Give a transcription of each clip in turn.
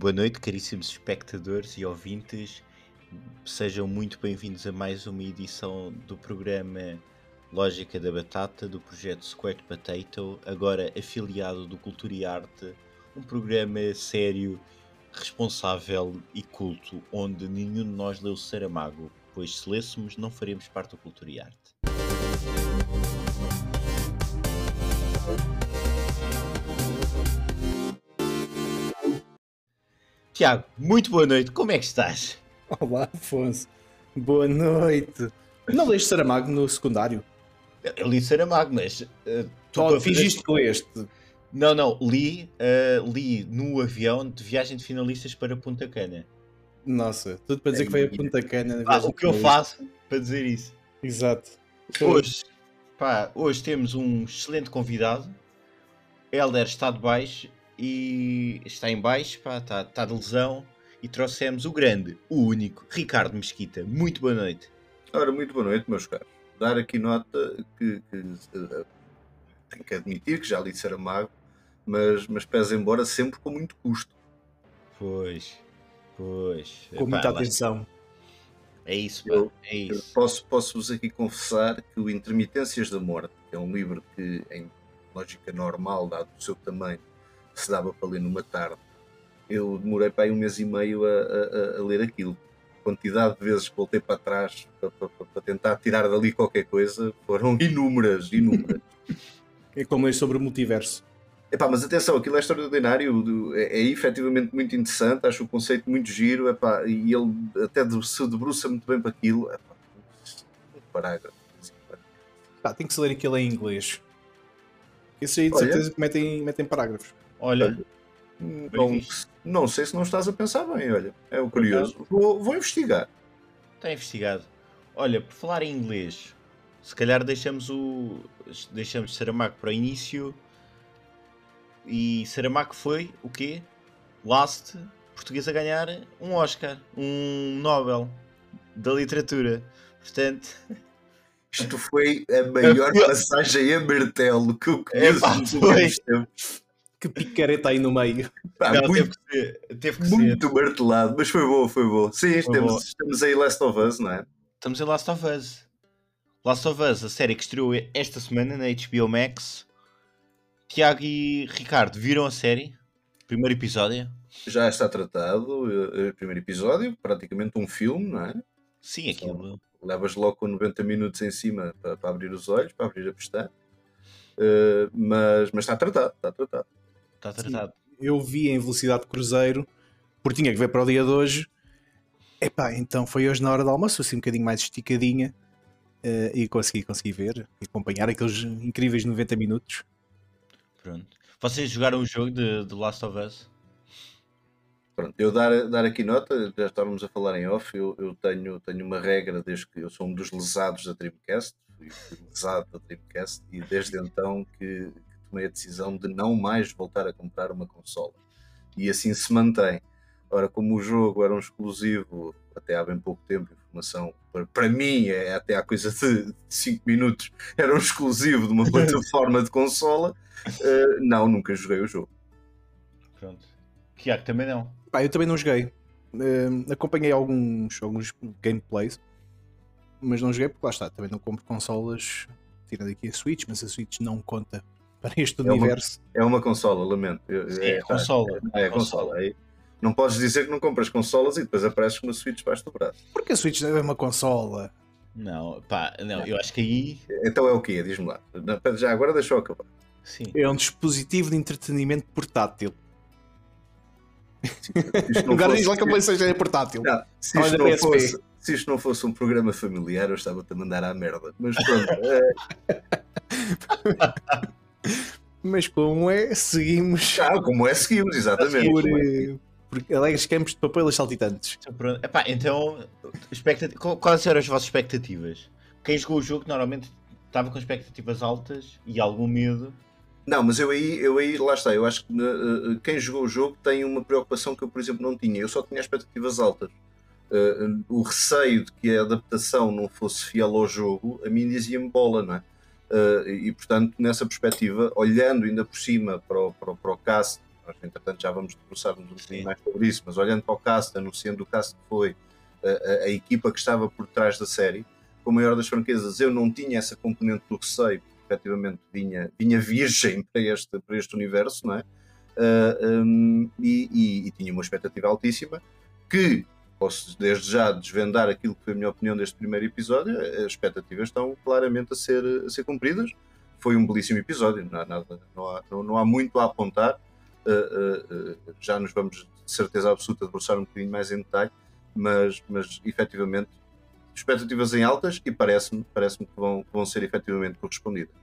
Boa noite, caríssimos espectadores e ouvintes. Sejam muito bem-vindos a mais uma edição do programa Lógica da Batata, do projeto Squared Potato, agora afiliado do Cultura e Arte, um programa sério, responsável e culto, onde nenhum de nós leu Saramago, pois se lêssemos não faríamos parte do Cultura e Arte. Tiago, muito boa noite, como é que estás? Olá, Afonso. Boa noite. Não leste Saramago no secundário? Eu li Saramago, mas. Uh, tu oh, fingiste que leste. Não, não, li, uh, li no avião de viagem de finalistas para Punta Cana. Nossa, tudo para dizer é que foi a Punta Cana. Ah, o que eu faço para dizer isso. Exato. Hoje, pá, hoje temos um excelente convidado. Helder está de baixo e está em baixo, pá, está, está de lesão. E trouxemos o grande, o único, Ricardo Mesquita. Muito boa noite. Ora, muito boa noite, meus caros. Dar aqui nota que, que uh, tenho que admitir que já li Saramago, mas, mas pesa embora sempre com muito custo. Pois, pois. Com Epá, muita atenção. É isso, pá, eu, é isso. Posso, posso-vos aqui confessar que o Intermitências da Morte, que é um livro que, em lógica normal, dado o seu tamanho, se dava para ler numa tarde, eu demorei para aí um mês e meio a, a, a ler aquilo. A quantidade de vezes que voltei para trás para, para, para, tentar tirar dali qualquer coisa foram inúmeras, inúmeras. é como é sobre o multiverso. Epá, mas atenção, aquilo é extraordinário, é, é efetivamente muito interessante, acho o conceito muito giro, epá, e ele até se debruça muito bem para aquilo. Epá, parágrafo. Pá, tem que se ler aquilo em inglês. Esse aí de Olha. certeza que metem, metem parágrafos. Olha, não, não sei se não estás a pensar bem, olha. É o curioso. Vou, vou investigar. Está investigado. Olha, por falar em inglês, se calhar deixamos o. Deixamos Saramago para o início. E Saramago foi o quê? Last português a ganhar um Oscar, um Nobel da literatura. Portanto. Isto foi a maior passagem a martelo que eu conheço é, tempos que picareta aí no meio. Pá, Não, muito, teve que ser, teve que muito ser. martelado, mas foi bom, foi bom. Sim, foi temos, estamos aí Last of Us, não é? Estamos em Last of Us. Last of Us, a série que estreou esta semana na HBO Max. Tiago e Ricardo, viram a série? Primeiro episódio? Já está tratado, o eh, primeiro episódio, praticamente um filme, não é? Sim, aquilo. levas logo com 90 minutos em cima para, para, abrir os olhos, para abrir a pestana. Uh, mas, mas está tratado, está tratado. Está tratado. Sim, eu vi em velocidade de cruzeiro, porque tinha que ver para o dia de hoje. Epá, então foi hoje na hora do almoço, assim um bocadinho mais esticadinha. Uh, e consegui, consegui ver e acompanhar aqueles incríveis 90 minutos. Pronto. Vocês jogaram o jogo de, de Last of Us? Pronto, eu dar, dar aqui nota, já estávamos a falar em off, eu, eu tenho, tenho uma regra desde que eu sou um dos lesados da Dreamcast, fui, fui lesado da Dreamcast e desde então que, tomei a decisão de não mais voltar a comprar uma consola. E assim se mantém. Ora, como o jogo era um exclusivo até há bem pouco tempo, informação para, para mim é até há coisa de 5 minutos, era um exclusivo de uma plataforma de consola, uh, não, nunca joguei o jogo. Pronto. Tiago também não. Pá, eu também não joguei. Uh, acompanhei alguns, alguns gameplays, mas não joguei porque lá está, também não compro consolas, tirando aqui a Switch, mas a Switch não conta para este é universo. Uma, é uma consola, lamento. Sim, é, é consola. É, é consola. É, não podes dizer que não compras consolas e depois apareces com uma Switch debaixo do braço. Porque a Switch não é uma consola. Não, pá, não, eu acho que aí. Então é o quê? Diz-me lá. Já agora deixa eu acabar. Sim. É um dispositivo de entretenimento portátil. Agora diz lá que a PlayStation é portátil. Não, se, isto não fosse, se isto não fosse um programa familiar, eu estava-te a mandar à merda. Mas pronto. é... Mas como é, seguimos. Ah, como é, seguimos, exatamente. Por, eh, por alegres campos de papel e saltitantes. Então, Epá, então, quais eram as vossas expectativas? Quem jogou o jogo normalmente estava com expectativas altas e algum medo. Não, mas eu aí, eu aí, lá está, eu acho que uh, quem jogou o jogo tem uma preocupação que eu, por exemplo, não tinha. Eu só tinha expectativas altas. Uh, o receio de que a adaptação não fosse fiel ao jogo, a mim dizia-me bola, não é? Uh, e, portanto, nessa perspectiva, olhando ainda por cima para o, para, para o cast, nós entretanto já vamos debruçar-nos um bocadinho mais sobre isso, mas olhando para o cast, anunciando o cast que foi, a, a, a, equipa que estava por trás da série, com a maior das franquezas, eu não tinha essa componente do receio, porque efetivamente vinha, vinha virgem para este, para este universo, não é? Uh, um, e, e, e, tinha uma expectativa altíssima que posso desde já desvendar aquilo que foi a minha opinião deste primeiro episódio, as expectativas estão claramente a ser, a ser cumpridas. Foi um belíssimo episódio, não há, nada, não há, não, não há muito a apontar. Uh, uh, uh, já nos vamos, de certeza absoluta, debruçar um bocadinho mais em detalhe, mas, mas efetivamente, expectativas em altas e parece-me parece que vão, vão ser efetivamente correspondidas.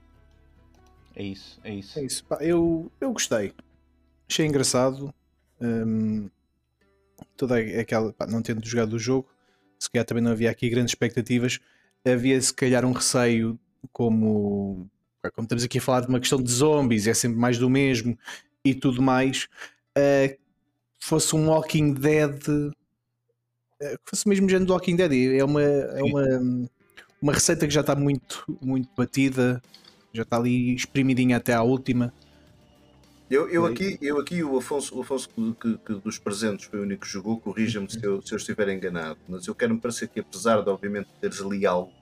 É isso, é isso. É isso. Pá, eu, eu gostei. Achei engraçado. Hum, toda aquela, pá, não tendo jogado o jogo, se calhar também não havia aqui grandes expectativas. Havia se calhar um receio, como, como estamos aqui a falar de uma questão de zombies, é sempre mais do mesmo e tudo mais. Uh, fosse um Walking Dead, uh, fosse mesmo género do Walking Dead, é uma, é uma, uma receita que já está muito, muito batida, já está ali espremidinha até à última. Eu, eu, aqui, eu aqui, o Afonso, o Afonso que, que, dos presentes foi o único que jogou, corrija-me se eu, se eu estiver enganado, mas eu quero-me parecer que, apesar de, obviamente, teres ali algo,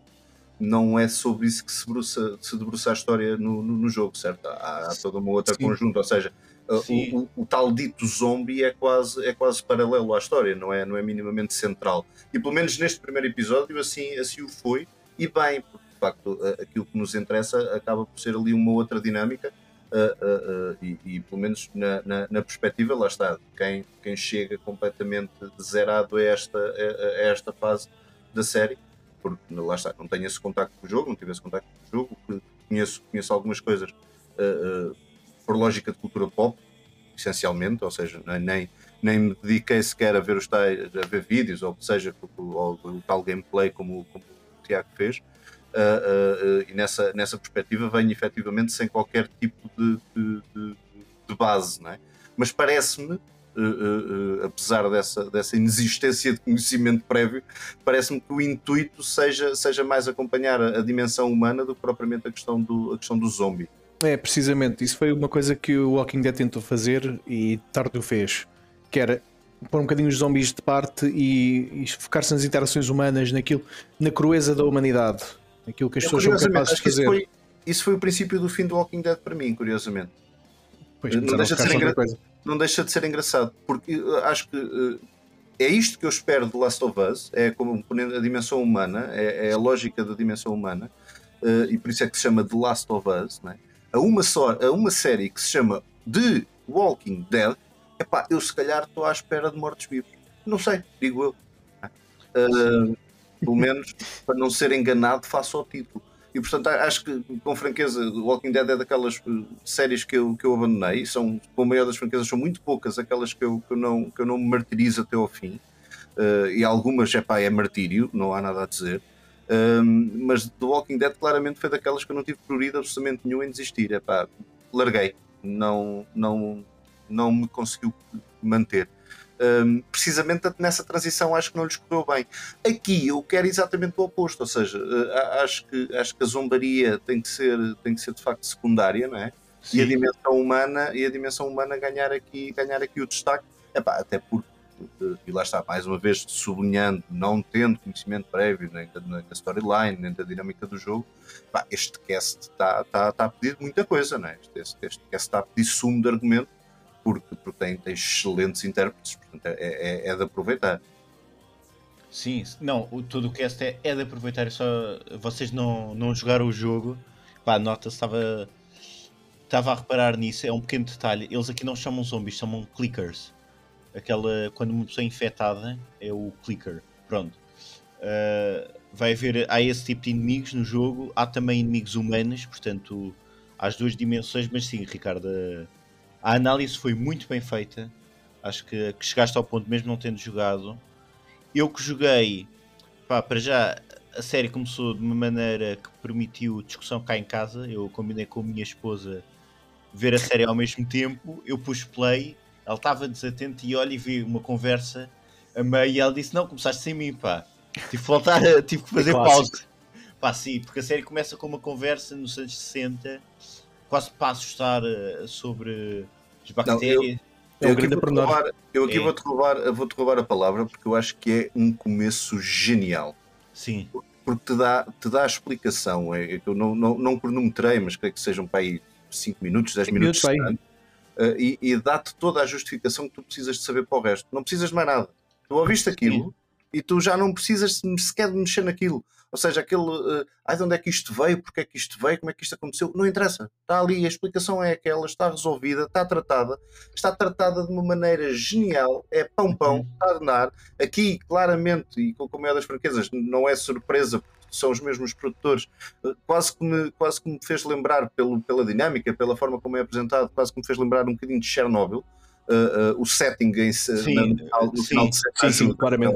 não é sobre isso que se, bruça, se debruça a história no, no, no jogo, certo? Há, há toda uma outra Sim. conjunto, ou seja, o, o, o, tal dito zombie é quase, é quase paralelo à história, não é, não é minimamente central. E pelo menos neste primeiro episódio assim, assim o foi, e bem, porque de facto aquilo que nos interessa acaba por ser ali uma outra dinâmica Uh, e, e, pelo menos na, na, na, perspectiva, lá está, quem, quem chega completamente zerado a esta, a, a, esta fase da série, porque lá está, não tenho esse contacto com o jogo, não tive esse contacto com o jogo, conheço, conheço algumas coisas uh, por lógica de cultura pop, essencialmente, ou seja, nem, nem me dediquei sequer a ver os tais, a ver vídeos, ou seja, o, o, o tal gameplay como, como o Tiago fez, uh, uh, e nessa, nessa perspectiva vem efetivamente sem qualquer tipo de, de, de, base, não é? mas parece-me, apesar dessa, dessa inexistência de conhecimento prévio, parece-me que o intuito seja, seja mais acompanhar a, a, dimensão humana do que propriamente a questão do, a questão do zombie. É, precisamente, isso foi uma coisa que o Walking Dead tentou fazer e tarde o fez, que era pôr um bocadinho os zombies de parte e, e focar-se nas interações humanas, naquilo, na crueza da humanidade aquilo que as pessoas são capazes de fazer. Isso foi, isso foi, o princípio do fim do Walking Dead para mim, curiosamente. Pois, não, deixa de ser engra... não deixa de ser engraçado, porque eh, acho que uh, é isto que eu espero de Last of Us, é como a dimensão humana, é, é a lógica da dimensão humana, uh, e por isso é que se chama The Last of Us, né? a, uma só, a uma série que se chama The Walking Dead, epá, eu se calhar estou à espera de mortos-vivos. Não sei, digo eu. Uh, pelo menos para não ser enganado face ao título. E portanto acho que com franqueza Walking Dead é daquelas eh, séries que eu, que eu abandonei, são, com a maior das franquezas são muito poucas aquelas que eu, que eu, não, que eu não martirizo até ao fim. Uh, e algumas epá, é martírio, não há nada a dizer. Uh, mas The Walking Dead claramente foi daquelas que eu não tive prioridade absolutamente nenhum em desistir. Epá, larguei, não, não, não me conseguiu manter. Um, precisamente nessa transição acho que não lhes correu bem. Aqui eu quero exatamente o oposto, ou seja, uh, acho, que, acho que a zombaria tem que ser, tem que ser de facto secundária, não é? Sim. E a dimensão humana e a dimensão humana ganhar aqui, ganhar aqui o destaque, Epá, até porque e lá está, mais uma vez sublinhando, não tendo conhecimento prévio nem da, nem da storyline, nem da dinâmica do jogo, este cast está tá, tá a pedir muita coisa, não é? este, este, este cast está a pedir sumo de argumento porque, tem, tem excelentes intérpretes, portanto é, é, é de aproveitar. Sim, não, o, todo o cast é, é de aproveitar, é só vocês não, não jogaram o jogo, pá, nota estava estava a reparar nisso, é um pequeno detalhe, eles aqui não chamam zombies, chamam clickers. Aquela, quando uma pessoa é infectada, é o clicker, pronto. Uh, vai haver, há esse tipo de inimigos no jogo, há também inimigos humanos, portanto, há as duas dimensões, mas sim, Ricardo, a análise foi muito bem feita. Acho que, que chegaste ao ponto, mesmo não tendo jogado. Eu que joguei, pá, para já a série começou de uma maneira que permitiu discussão cá em casa. Eu combinei com a minha esposa ver a série ao mesmo tempo. Eu pus play, ela estava desatenta e olha e vi uma conversa a meio e ela disse: Não, começaste sem mim, pá. Tive que voltar, tive que fazer pausa. Pá, sim, porque a série começa com uma conversa nos anos 60, quase para assustar eh, sobre as bactérias. Não, eu, É eu aqui, pormenor. roubar, eu aqui É. vou-te roubar, vou-te roubar a palavra porque eu acho que é um começo genial. Sim, Porque te dá, te dá a explicação. É, é eu não, não, não cronometrei, mas creio que sejam para aí 5 minutos, 10 Cinco minutos. Uh, e, e dá-te toda a justificação que tu precisas de saber para o resto. Não precisas de mais nada. Tu ouviste aquilo e tu já não precisas sequer de mexer naquilo. Ou seja, aquele. Uh, ai, de onde é que isto veio? Porque é que isto veio? Como é que isto aconteceu? Não interessa. Está ali, a explicação é aquela, está resolvida, está tratada, está tratada de uma maneira genial. É pão-pão, Uhum. está a dar. Aqui, claramente, e com a maior das franquezas, não é surpresa, porque são os mesmos produtores. Uh, Quase que me, quase que me fez lembrar, pelo, pela dinâmica, pela forma como é apresentado, quase que me fez lembrar um bocadinho de Chernobyl. Uh, uh, o setting em, Sim, na- no sim, final de sim, sim, ajuda, claramente.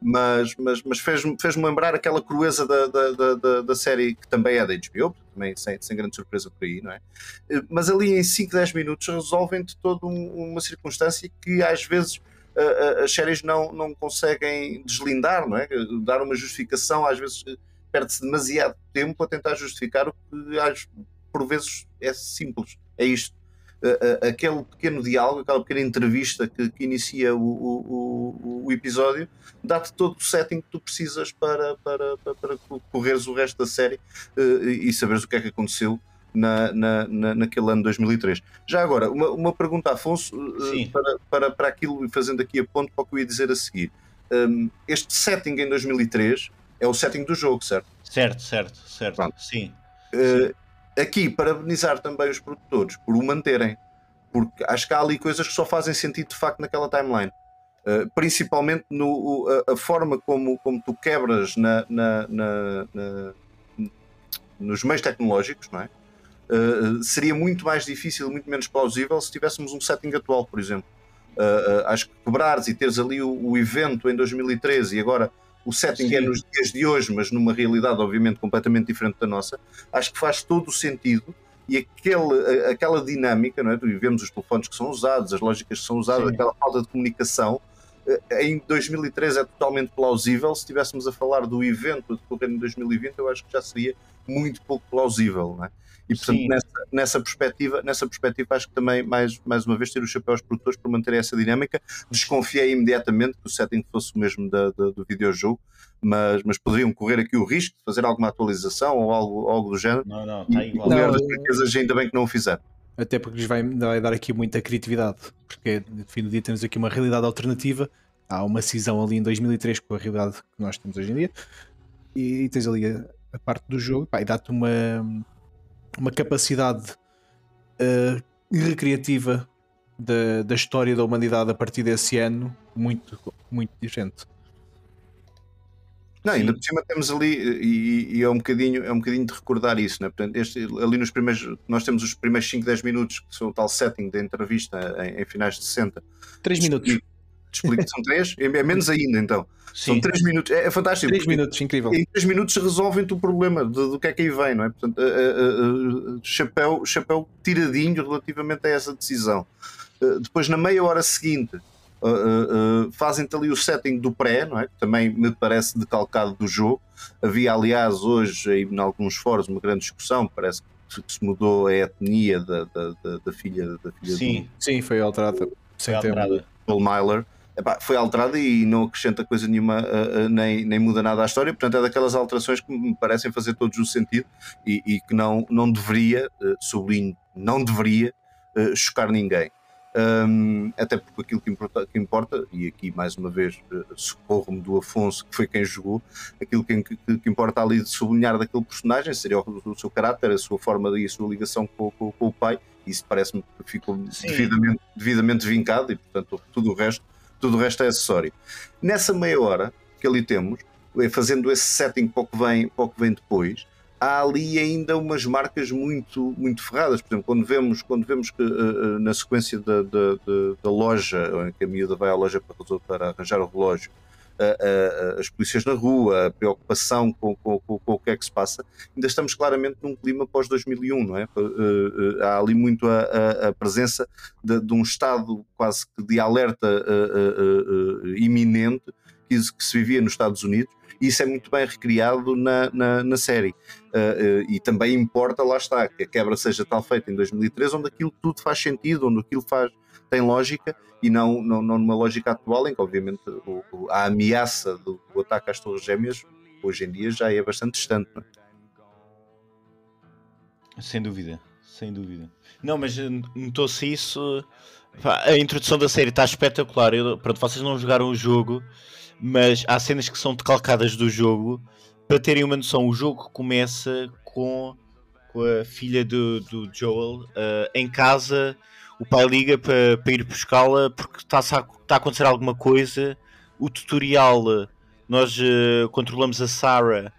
Mas, mas, mas fez-me fez lembrar aquela crueza da, da, da, da, série que também é da HBO, também sem, sem grande surpresa por aí, não é? Eh, Mas ali em 5, 10 minutos resolvem-te toda um- uma circunstância que às vezes ah, as séries não, não conseguem deslindar, não é? Dar uma justificação, às vezes eh, perde-se demasiado tempo a tentar justificar o que às, por vezes é simples. É isto. A- aquele pequeno diálogo, aquela pequena entrevista que, que inicia o, o, o- episódio, dá-te todo o setting que tu precisas para, para, para, para correres o resto da série eh, e saberes o que é que aconteceu na, na, na, naquele ano de 2003. Já agora, uma, uma pergunta, Afonso, eh, Sim. para, para, para aquilo fazendo aqui a ponto para o que eu ia dizer a seguir. Um, este setting em 2003 é o setting do jogo, certo? certo, certo, certo. Pronto. Sim, Uh, aqui, parabenizar também os produtores por o manterem, porque acho que há ali coisas que só fazem sentido de facto naquela timeline. Uh, principalmente no, a, forma como, como tu quebras na, na- na- na- nos meios tecnológicos, não é? Uh, seria muito mais difícil, muito menos plausível se tivéssemos um setting atual, por exemplo. Uh, acho que quebrares e teres ali o, o evento em 2013 e agora o setting é Sim. nos dias de hoje, mas numa realidade obviamente completamente diferente da nossa, acho que faz todo o sentido e aquele, aquela dinâmica, não é? Vemos os telefones que são usados, as lógicas que são usadas, Sim. aquela falta de comunicação, eh, em 2003 é totalmente plausível. Se estivéssemos a falar do evento a decorrer em 2020, eu acho que já seria muito pouco plausível, não é? E portanto, Sim. nessa, nessa perspectiva, nessa perspectiva, acho que também, mais, mais uma vez, ter o chapéu aos produtores por manter essa dinâmica. Desconfiei imediatamente que o setting fosse o mesmo da, da- do videojogo, mas, mas poderiam correr aqui o risco de fazer alguma atualização ou algo, algo do género. não, não, E, está e igual. maior Não, das eu- franquezas, ainda bem que não o fizeram. Até porque lhes vai, vai dar aqui muita criatividade. Porque no fim do dia temos aqui uma realidade alternativa. Há uma cisão ali em 2003 com a realidade que nós temos hoje em dia. E, e tens ali a, a parte do jogo pá, e dá-te uma, uma capacidade eh, recreativa da, da história da humanidade a partir desse ano muito, muito diferente. Não, ainda por cima temos ali, e, e é, um bocadinho, é um bocadinho de recordar isso, né? Portanto, este, ali nos primeiros, nós temos os primeiros 5, 10 minutos, que são o tal setting da entrevista em, em finais de 60. 3 minutos. Explico- Explico são 3, é é menos ainda então. São Sim, 3 minutos, é, é fantástico. 3 porque minutos, incrível. Em 3 minutos resolvem-te o problema de- do que é que aí vem, não é? Portanto, chapéu, chapéu tiradinho relativamente a essa decisão. Eh, depois, na meia hora seguinte, eh, eh, eh, fazem-te ali o setting do pré, não é? Também me parece decalcado do jogo. Havia, aliás, hoje, em alguns fóruns, uma grande discussão. Parece que se mudou a etnia da, da, da- da filha, da filha sim, Sim, foi alterado. foi Sem alterada. do Paul Myler. Epá, foi alterada e não acrescenta coisa nenhuma, eh, eh, nem, nem muda nada à história. Portanto, é daquelas alterações que me parecem fazer todos o sentido e, e que não, não deveria, eh, sublinho, não deveria chocar ninguém. Hum, até porque aquilo que importa, que importa, e aqui mais uma vez socorro-me do Afonso, que foi quem jogou, aquilo que, que, que importa ali de sublinhar daquele personagem seria o, o seu caráter, a sua forma e a sua ligação com, com- com o pai. Isso parece-me que ficou Sim. devidamente, devidamente vincado e, portanto, tudo o resto tudo o resto é acessório. Nessa meia hora que ali temos, eh, fazendo esse setting para o que vem, vem depois, há ali ainda umas marcas muito, muito ferradas. Por exemplo, quando vemos, quando vemos que eh, eh, na sequência da, da, da- da loja, em que a miúda vai à loja para, para arranjar o relógio, eh, eh, as polícias na rua, a preocupação com, com, com- com o que é que se passa, ainda estamos claramente num clima pós-2001, não é? Eh, eh, há ali muito a, a- a presença de, de um estado quase que de alerta eh, iminente que, que se vivia nos Estados Unidos E isso é muito bem recriado na, na, na série. Uh, uh, e também importa, lá está, que a quebra seja tal feita em 2003, onde aquilo tudo faz sentido, onde aquilo faz, tem lógica e não, não, não numa lógica atual em que, obviamente, o, o, a ameaça do, do, ataque às Torres Gêmeas hoje em dia já é bastante distante. É? Sem dúvida, sem dúvida. Não, mas notou-se isso. A introdução da série está espetacular. Eu, pronto, vocês não jogaram o jogo, mas há cenas que são decalcadas do jogo. Para terem uma noção, o jogo começa com, com a filha do, do Joel uh, em casa. O pai liga para, para ir buscá-la porque está, está a acontecer alguma coisa. O tutorial, nós uh, controlamos a Sarah.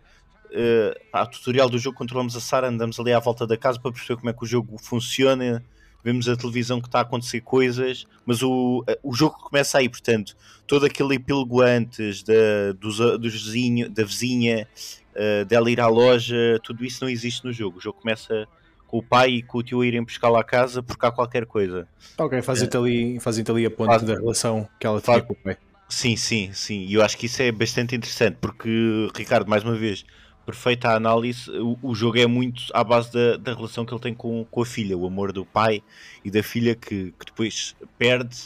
Uh, o tutorial do jogo controlamos a Sarah, andamos ali à volta da casa para perceber como é que o jogo funciona vemos a televisão que está a acontecer coisas, mas o, o jogo começa aí, portanto, todo aquele epílogo antes da, dos, dos vizinho, da vizinha, uh, dela ir à loja, tudo isso não existe no jogo. O jogo começa com o pai e com o tio a irem buscar lá a casa porque há qualquer coisa. Ok, fazem-te ali, fazem ali a ponte faz, da relação que ela tinha com o pai. Sim, sim, sim. E eu acho que isso é bastante interessante porque, Ricardo, mais uma vez, perfeita análise. O, o, jogo é muito à base da, da relação que ele tem com, com a filha, o amor do pai e da filha que, que depois perde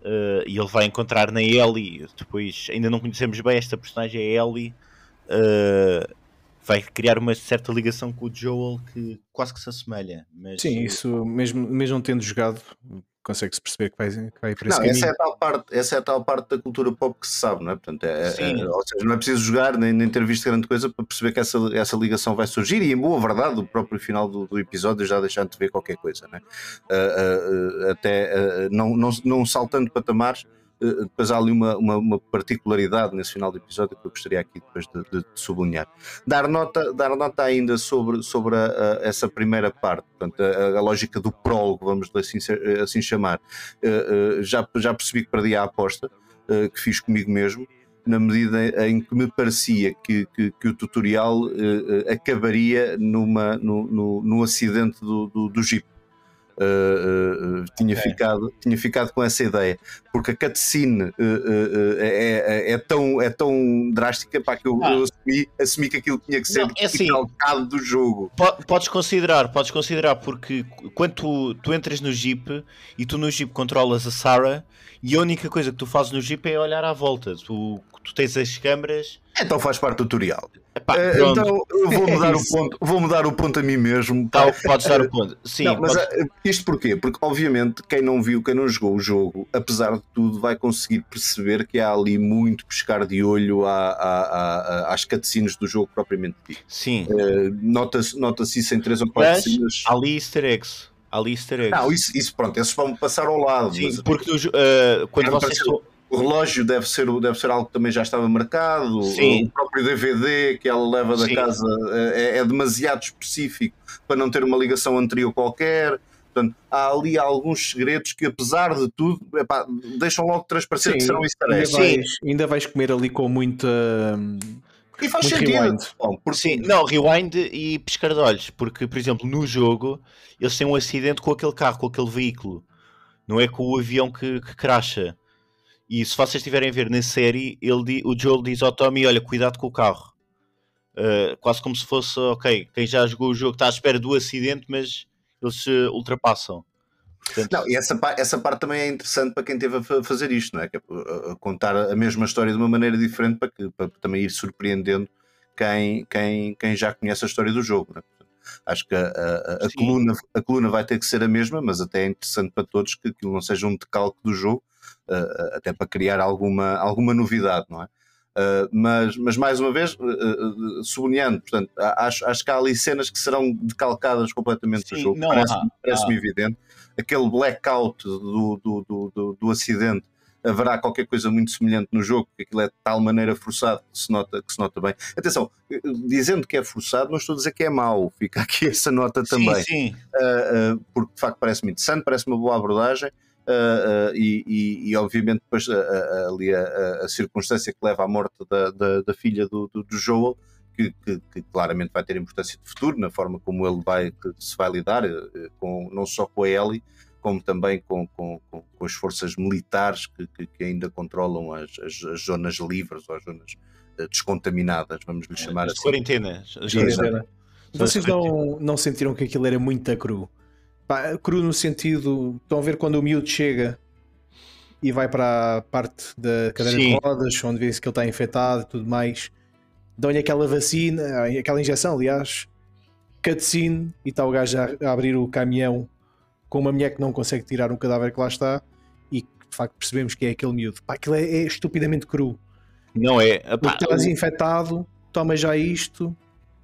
uh, e ele vai encontrar na Ellie. Depois, ainda não conhecemos bem esta personagem, a Ellie. Uh, vai criar uma certa ligação com o Joel que quase que se assemelha. Mas... Sim, isso mesmo, mesmo tendo jogado, consegue-se perceber que vai, que vai para não, esse essa é, a tal parte, essa é a tal parte da cultura pop que se sabe, não é? Portanto, é, é, ou seja, não é preciso jogar nem, nem ter visto grande coisa para perceber que essa, essa ligação vai surgir e em boa verdade o próprio final do, do episódio já deixando de ver qualquer coisa, né? Uh, uh, até uh, não, não, não saltando patamares depois há ali uma, uma, uma, particularidade nesse final do episódio que eu gostaria aqui depois de, de, de sublinhar. Dar nota, dar nota ainda sobre, sobre a, a, essa primeira parte, portanto, a, a, lógica do prólogo, vamos assim, assim chamar. Uh, uh, já, já percebi que perdi a aposta uh, que fiz comigo mesmo, na medida em que me parecia que, que, que o tutorial acabaria numa, no, no, no acidente do, do, do Jeep uh, uh, tinha, okay. ficado, tinha ficado com essa ideia, porque a cutscene é, é, é, tão, é tão drástica para que eu, ah. eu assumi, assumi, que aquilo tinha que ser Não, é assim, do jogo. Podes considerar, podes considerar, porque quando tu, tu entras no Jeep e tu no Jeep controlas a Sarah e a única coisa que tu fazes no Jeep é olhar à volta. Tu, tu tens as câmaras. Então faz parte do tutorial. Epá, uh, então eu vou mudar, o ponto, vou mudar o ponto a mim mesmo. Tá, podes dar o ponto. Sim, não, mas podes... Eh, isto porquê? Porque obviamente quem não viu, quem não jogou o jogo, apesar de tudo, vai conseguir perceber que há ali muito pescar de olho à, à, à, às cutscenes do jogo propriamente dito. Sim. Uh, Nota-se nota isso em 3 ou 4 cenas. Ali easter eggs. Há ali easter eggs. Não, isso, isso pronto, esses vão passar ao lado. Sim, mas, porque uh, quando vocês o relógio deve ser, deve ser algo que também já estava marcado. Sim. O próprio DVD que ela leva da Sim. casa é, é, demasiado específico para não ter uma ligação anterior qualquer. Portanto, há ali alguns segredos que, apesar de tudo, epá, deixam logo transparecer Sim, que serão easter eggs. Ainda vais, ainda vais comer ali com muita. E faz sentido. Rewind. Bom, porque... Sim, não, rewind e pescar de olhos, porque, por exemplo, no jogo eles têm um acidente com aquele carro, com aquele veículo, não é com o avião que, que cracha. E se vocês estiverem a ver na série, ele, o Joel diz ao Tommy: Olha, cuidado com o carro. Uh, quase como se fosse, ok, quem já jogou o jogo está à espera do acidente, mas eles se ultrapassam. Portanto... Não, e essa, essa parte também é interessante para quem teve a fazer isto, não é? Que é a contar a mesma história de uma maneira diferente para, que, para também ir surpreendendo quem, quem, quem já conhece a história do jogo. Não é? Acho que a, a, a coluna, a coluna vai ter que ser a mesma, mas até é interessante para todos que aquilo não seja um decalque do jogo, uh, até para criar alguma, alguma novidade, não é? Uh, mas, mas mais uma vez, uh, sublinhando, portanto, acho, acho que há ali cenas que serão decalcadas completamente Sim, do jogo, parece-me parece evidente. Aquele blackout do, do, do, do, do acidente haverá qualquer coisa muito semelhante no jogo, porque aquilo é de tal maneira forçado que se nota, que se nota bem. Atenção, dizendo que é forçado, não estou a dizer que é mau, fica aqui essa nota também. Sim, sim. Uh, uh, porque de facto parece-me interessante, parece uma boa abordagem. Uh, e, e, e, obviamente depois ali a, a, circunstância que leva à morte da, da, da filha do, do, do Joel que, que, que, claramente vai ter importância de futuro na forma como ele vai se vai lidar com não só com a Ellie como também com, com, com, com as forças militares que, que, que ainda controlam as, as, as, zonas livres ou as zonas descontaminadas, vamos lhe chamar As assim. quarentena. as. Vocês não, não sentiram que aquilo era muito cru? Pá, cru no sentido. Estão a ver quando o miúdo chega e vai para a parte da cadeira Sim. de rodas, onde vê-se que ele está infectado e tudo mais. Dão-lhe aquela vacina, aquela injeção, aliás, cutscene, e está o gajo a, abrir o caminhão com uma mulher que não consegue tirar um cadáver que lá está, e de facto percebemos que é aquele miúdo. Pá, aquilo é, é estupidamente cru. Não é. Epá, estás infectado, toma já isto,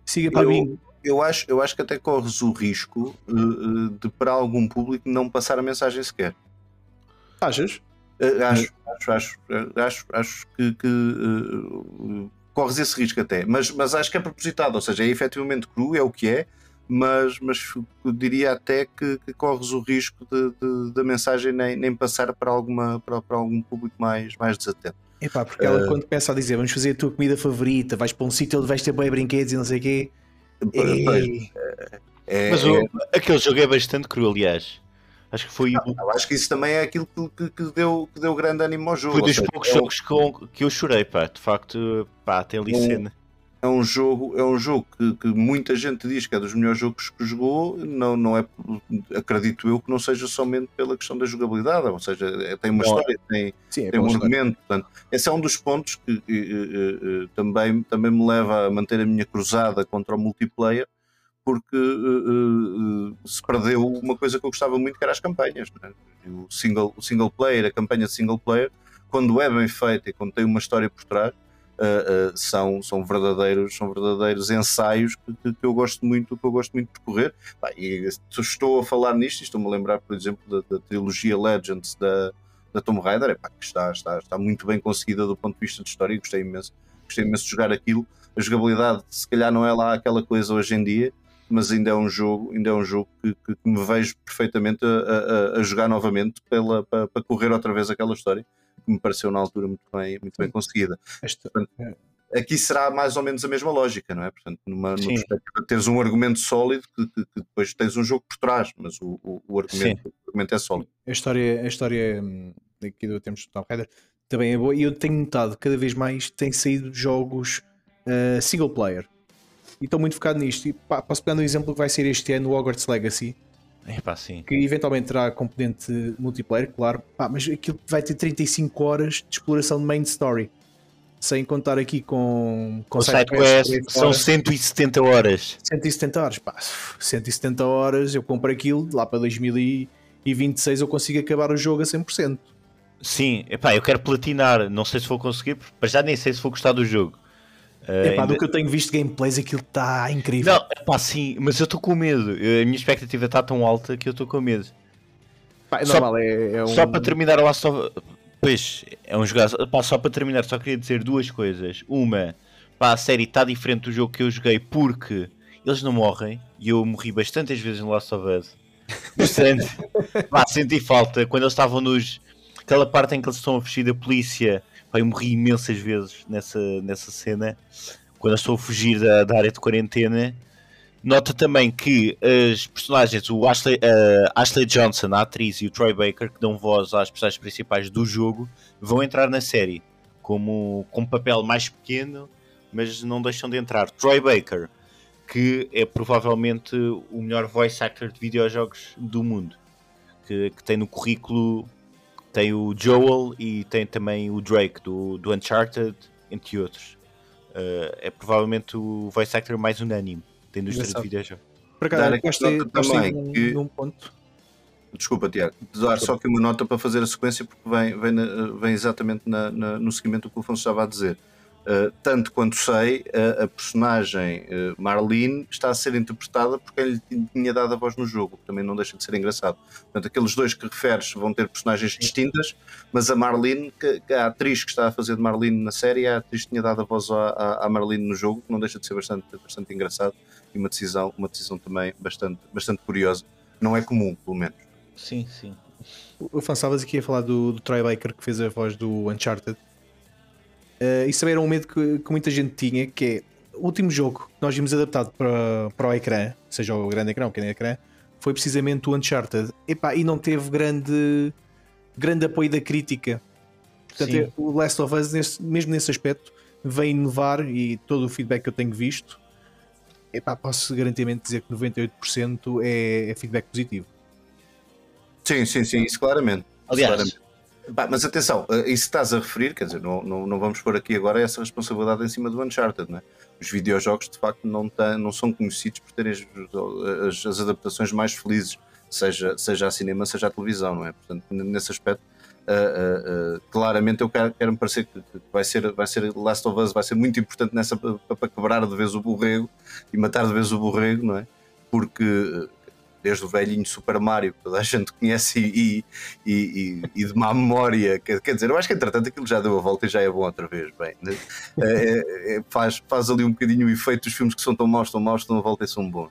siga para Eu- mim. Eu acho, eu acho que até corres o risco eh, eh, de, para algum público, não passar a mensagem sequer. Achas? Eh, acho, acho, acho, eh, acho, acho que, que, eh, corres esse risco até, mas, mas acho que é propositado, ou seja, é efetivamente cru, é o que é, mas, mas eu diria até que, que corres o risco de, de- da mensagem nem, nem passar para, alguma, para, para algum público mais, mais desatento. Epá, porque ela Eh, quando começa a dizer vamos fazer a tua comida favorita, vais para um sítio onde vais ter bem brinquedos e não sei o quê. Pois, é- Mas é- o- aquele jogo é bastante cru, aliás. Acho que foi, eu acho que isso também é aquilo que, que, que deu, que deu grande ânimo ao jogo. foi dos seja, poucos é um- jogos com, que eu chorei, pá. De facto, pá, tem ali Um- cena. é um jogo, é um jogo que, que muita gente diz que é dos melhores jogos que jogou, não, não é, acredito eu, que não seja somente pela questão da jogabilidade, ou seja, é- tem uma Não. história, tem, Sim, é tem um bom argumento, portanto, esse é um dos pontos que eh, eh, eh, também, também me leva a manter a minha cruzada contra o multiplayer, porque eh, eh, se perdeu uma coisa que eu gostava muito, que era as campanhas, não é? o, single, o single player, a campanha de single player, quando é bem feita e quando tem uma história por trás, Uh, uh, são, são, verdadeiros, são verdadeiros ensaios que, que- eu gosto muito que eu gosto muito de percorrer Pá, e estou a falar nisto estou-me a lembrar por exemplo da, da trilogia Legends da, da Tomb Raider epá, que está, está, está muito bem conseguida do ponto de vista de história e gostei imenso, gostei imenso de jogar aquilo a jogabilidade se calhar não é lá aquela coisa hoje em dia mas ainda é um jogo, ainda é um jogo que, que- que me vejo perfeitamente a, a- a- jogar novamente pela, para, para correr outra vez aquela história que me pareceu na altura muito bem, muito bem conseguida. Esta- aqui será mais ou menos a mesma lógica, não é? Portanto, numa, numa teres um argumento sólido que, que- que depois tens um jogo por trás, mas o, o- o argumento, o argumento é sólido. a história, a história hum, aqui do Tempos de Tomb Raider também é boa e eu tenho notado cada vez mais tem saído jogos uh, single player e estou muito focado nisto. E pá, posso pegar um exemplo que vai ser este ano o Hogwarts Legacy, É pá, sim. que eventualmente terá componente multiplayer, claro, pá, mas aquilo vai ter 35 horas de exploração de main story. Sem contar aqui com, com O side SideQuest são fora. 170 horas. 170 horas, pá, 170 horas eu compro aquilo, lá para 2026 eu consigo acabar o jogo a 100%. Sim, epá, eu quero platinar. Não sei se vou conseguir, para já nem sei se vou gostar do jogo. Uh, Epá, ainda- do que eu tenho visto gameplays, aquilo está incrível. Não, epá, sim, mas eu estou com medo. A minha expectativa está tão alta que eu estou com medo. Pá, é só- normal, é, é um... Só para terminar o Last of Pois, é um jogo. Pá, só para terminar, só queria dizer duas coisas. Uma, pá, a série está diferente do jogo que eu joguei porque eles não morrem e eu morri bastantes vezes no Last of Us. Bastante. pá, senti falta quando eles estavam nos. Aquela parte em que eles estão a fugir da polícia. Pá, eu morri imensas vezes nessa, nessa cena. Quando eles estão a fugir da, da área de quarentena. Nota também que as personagens, o Ashley, eh, Ashley Johnson, a atriz, e o Troy Baker, que dão voz às personagens principais do jogo, vão entrar na série como, com um papel mais pequeno, mas não deixam de entrar. Troy Baker, que é provavelmente o melhor voice actor de videojogos do mundo, que, que tem no currículo tem o Joel e tem também o Drake do, do Uncharted, entre outros. Eh, é provavelmente o voice actor mais unânime da indústria Engraçado. de Dar gostei, nota gostei também num, que- num ponto. Desculpa, Tiago, dar só aqui uma nota para fazer a sequência, porque vem, vem, vem exatamente na- na- no seguimento do que o Afonso estava a dizer. Uh, tanto quanto sei, a, a personagem uh, Marlene está a ser interpretada por quem lhe tinha dado a voz no jogo, que também não deixa de ser engraçado. Portanto, aqueles dois que referes vão ter personagens distintas, mas a Marlene, que, que a atriz que está a fazer de Marlene na série, a atriz que tinha dado a voz à, Marlene no jogo, que não deixa de ser bastante, bastante engraçado e uma decisão, uma decisão também bastante, bastante curiosa. Não é comum, pelo menos. Sim, sim. O Fan estavas aqui a falar do, do Troy Baker que fez a voz do Uncharted. Uh, isso também era um medo que, que muita gente tinha, que é o último jogo que nós vimos adaptado para, para o ecrã, seja o grande ecrã ou o pequeno ecrã, foi precisamente o Uncharted. Epá, e não teve grande, grande apoio da crítica. Portanto, Sim. o Last of Us, nesse- mesmo nesse aspecto, vem inovar e todo o feedback que eu tenho visto, epá, posso garantidamente dizer que 98% é, é feedback positivo. Sim, sim, sim, isso claramente. Aliás, claramente. Pá, mas atenção, eh, isso estás a referir, quer dizer, não, não, não vamos pôr aqui agora essa responsabilidade em cima do Uncharted, não é? Os videojogos de facto não, têm, não são conhecidos por terem as, as, as adaptações mais felizes, seja, seja a cinema, seja a televisão, não é? Portanto, nesse aspecto, uh, uh, uh, claramente eu quero, quero me parecer que, vai, ser, vai ser Last of Us, vai ser muito importante nessa para quebrar de vez o borrego e matar de vez o borrego, não é? Porque desde o velhinho Super Mario, que toda a gente conhece e, e, e, e de má memória. Quer, quer, dizer, eu acho que entretanto aquilo já deu a volta e já é bom outra vez. Bem, né? é, é, faz, faz ali um bocadinho o efeito dos filmes que são tão maus, tão maus, estão a volta e são bons.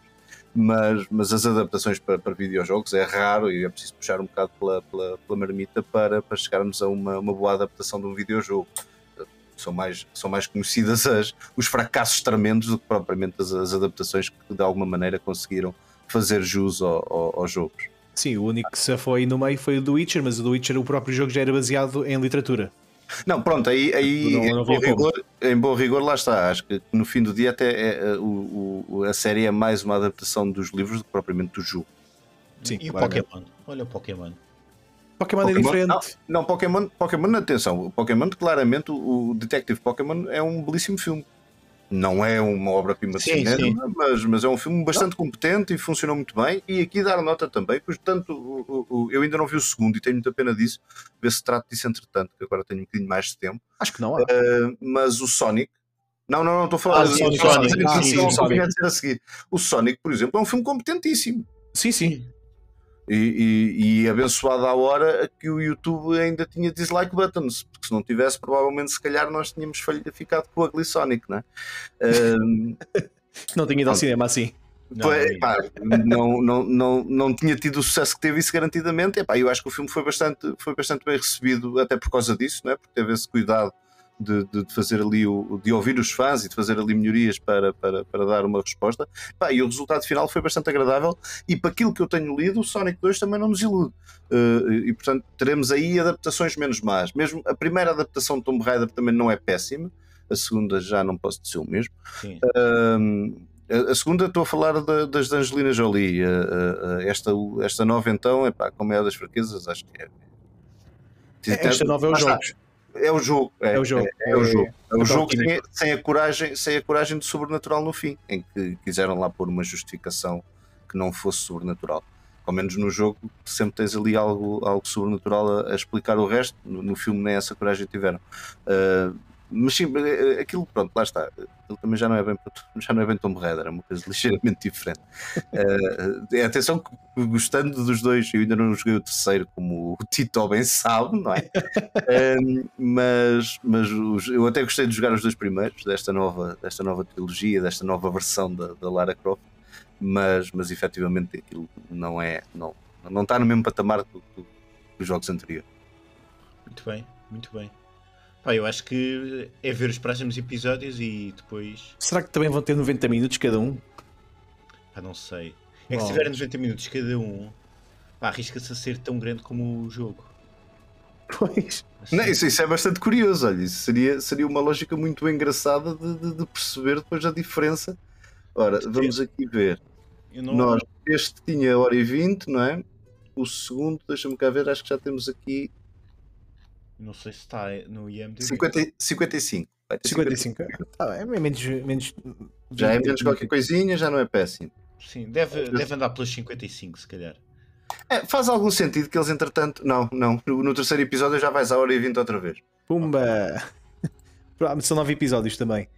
Mas, mas as adaptações para, para videojogos é raro e é preciso puxar um bocado pela, pela, pela marmita para, para chegarmos a uma, uma boa adaptação de um videojogo são mais, são mais conhecidas as, os fracassos tremendos do que propriamente as, as adaptações que de alguma maneira conseguiram fazer jus ao, ao, aos jogos. Sim, o único que se foi no meio foi o do Witcher, mas o do Witcher, o próprio jogo já era baseado em literatura. Não, pronto, aí, aí não, não em, bom rigor, em, bom rigor, lá está. Acho que no fim do dia até é, é, o, o, a série é mais uma adaptação dos livros do que propriamente do jogo. Sim, e o Pokémon? Olha o Pokémon. Pokémon, é Pokémon é diferente. Não, não, Pokémon, Pokémon, atenção, o Pokémon, claramente, o, o Detective Pokémon é um belíssimo filme não é uma obra-prima de cinema, mas, mas é um filme bastante não. competente e funcionou muito bem. E aqui dar nota também, pois tanto o, o, eu ainda não vi o segundo e tenho muita pena disso, ver se trata disso entretanto, que agora tenho um bocadinho mais de tempo. Acho que não. Uh, mas o Sonic. Não, não, não, estou a falar ah, do Sonic. Sonic, Sonic, sim, Sonic. a seguir. O Sonic, por exemplo, é um filme competentíssimo. Sim, sim. E, e, e abençoada a hora que o YouTube ainda tinha dislike buttons, porque se não tivesse, provavelmente, se calhar, nós tínhamos ficado com a Glissonic, não é? Um, não tinha ido ao cinema assim. Não, pá, não, não, não, não tinha tido o sucesso que teve isso garantidamente. Epá, eu acho que o filme foi bastante, foi bastante bem recebido, até por causa disso, não é? porque teve esse cuidado de, de, fazer ali o, de ouvir os fãs e de fazer ali melhorias para, para, para dar uma resposta. Pá, e o resultado final foi bastante agradável. E para aquilo que eu tenho lido, o Sonic 2 também não nos ilude. Uh, e portanto teremos aí adaptações menos más. Mesmo a primeira adaptação de Tomb Raider também não é péssima, a segunda já não posso dizer o mesmo. Uh, a segunda estou a falar da, das de Angelina Jolie. Uh, esta, esta nova então, epá, como é a das fraquezas, acho que é. Esta nova é os jogos. É o jogo. É, é o jogo. É, é o jogo. É, o jogo sem, sem, a coragem, sem a coragem do sobrenatural no fim, em que quiseram lá pôr uma justificação que não fosse sobrenatural. Ao menos no jogo sempre tens ali algo, algo sobrenatural a, a explicar o resto. No, no, filme nem essa coragem tiveram. Uh, mas sim, eh, aquilo, pronto, lá está. Ele também já não é bem, já não é bem Tomb Raider, é uma coisa ligeiramente diferente. Uh, atenção que gostando dos dois, eu ainda não joguei o terceiro, como o Tito bem sabe, não é? uh, mas mas os, eu até gostei de jogar os dois primeiros, desta nova, desta nova trilogia, desta nova versão da, da Lara Croft, mas, mas efetivamente aquilo não é, não, não está no mesmo patamar dos jogos anteriores. Muito bem, muito bem. Pá, eu acho que é ver os próximos episódios e depois. Será que também vão ter 90 minutos cada um? Pá, não sei. É que se tiver 90 minutos cada um, arrisca-se a ser tão grande como o jogo. Pois. Assim. Não, isso, isso, é bastante curioso, olha. Isso seria, seria uma lógica muito engraçada de, de, de perceber depois a diferença. Ora, vamos aqui ver. Não... Nós, este tinha hora e 20, não é? O segundo, deixa-me cá ver, acho que já temos aqui não sei se está no IMDb. 50, 55. 55. Ah, é menos, menos. Já é menos qualquer coisinha, já não é péssimo. Sim, deve, deve andar pelos 55, se calhar. É, faz algum sentido que eles, entretanto. Não, não. No terceiro episódio já vais à hora e 20 outra vez. Pumba! São nove episódios também.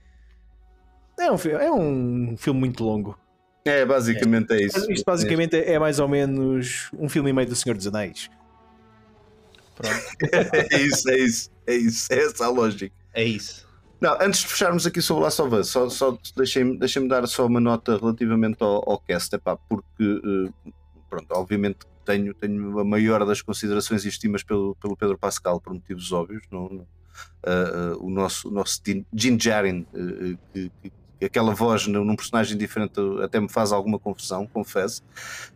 É um, é um filme muito longo. É, basicamente é, é isso. Isto basicamente é mais ou menos um filme e meio do Senhor dos Anéis. Pronto. é isso, é isso, é isso, é essa a lógica. É isso. Não, antes de fecharmos aqui sobre Last of Us, só, só deixem-me deixem dar só uma nota relativamente ao, ao cast, epá, porque, uh, pronto, obviamente tenho, tenho a maior das considerações e estimas pelo, pelo Pedro Pascal, por motivos óbvios. Não, não uh, uh, o nosso, o nosso Jim Jarin, que, que aquela voz num personagem diferente até me faz alguma confusão, confesso.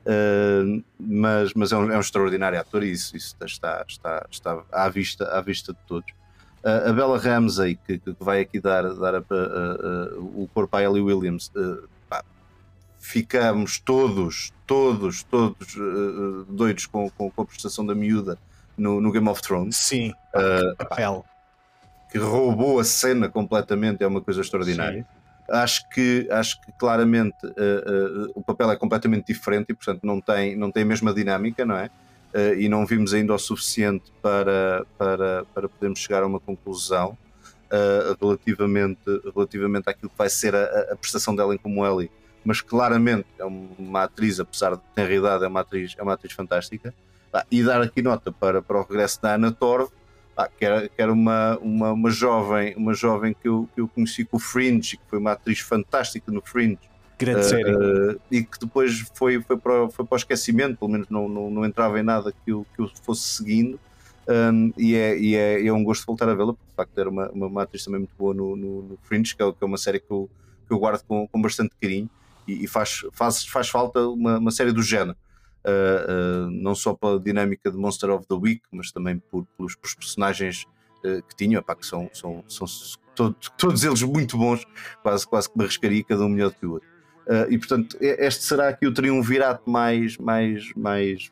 Uh, mas, mas é um, é um, extraordinário ator e isso, isso está, está, está à, vista, à vista de todos. a Bella Ramsey, que, que, vai aqui dar, dar a, a, a, o corpo a Ellie Williams, uh, pá, ficamos todos, todos, todos uh, doidos com, com, com, a prestação da miúda no, no Game of Thrones. Sim, uh, papel. Que roubou a cena completamente, é uma coisa extraordinária. Sim. Acho que, acho que claramente o papel é completamente diferente e, portanto, não tem, não tem a mesma dinâmica, não é? uh, e não vimos ainda o suficiente para, para, para podermos chegar a uma conclusão uh, relativamente, relativamente àquilo que vai ser a, a, prestação dela em como Ellie. Mas claramente é uma atriz, apesar de ter idade, é uma atriz, é uma atriz fantástica. Ah, e dar aqui nota para, para o regresso da Ana Torv, que era, que era uma, uma, uma, jovem, uma jovem que eu, que eu conheci com o Fringe, que foi uma atriz fantástica no Fringe, Grande uh, série. Uh, e que depois foi, foi, para, foi para o esquecimento, pelo menos não, não, não entrava em nada que eu, que eu fosse seguindo. Um, e, é, e é, é um gosto voltar a vê-la, porque de facto era uma, uma, uma, atriz também muito boa no, no, no Fringe, que é, que é, uma série que eu, que eu guardo com, com bastante carinho e, e faz, faz, faz falta uma, uma série do género. Uh, uh, não só pela dinâmica de Monster of the Week, mas também por, pelos, pelos personagens uh, que tinham, epá, que são, são, são todos, todos eles muito bons, quase, quase que me arriscaria cada um melhor do que o outro. E portanto, este será aqui o triunvirato mais, mais, mais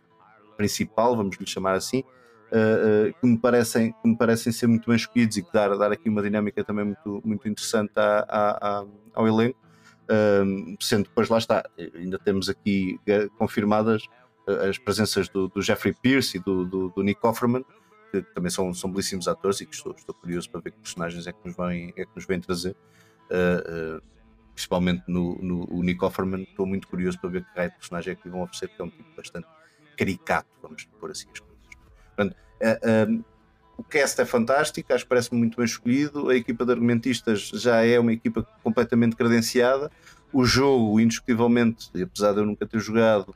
principal, vamos lhe chamar assim, uh, uh, que, me parecem, que me parecem ser muito bem escolhidos e que dar, dar aqui uma dinâmica também muito, muito interessante à, à, à, ao elenco. Sendo que depois lá está, ainda temos aqui confirmadas as presenças do, do Jeffrey Pierce e do, do, do, Nick Offerman, que também são, são belíssimos atores e que estou, estou curioso para ver que personagens é que nos vêm, é que nos vêm trazer. Uh, uh, principalmente no, no o Nick Offerman, estou muito curioso para ver que raio de personagem é que lhe vão oferecer, porque é um tipo bastante caricato, vamos pôr assim as coisas. Portanto, uh, um, o cast é fantástico, acho que parece-me muito bem escolhido, a equipa de argumentistas já é uma equipa completamente credenciada, o jogo, indiscutivelmente, apesar de eu nunca ter jogado,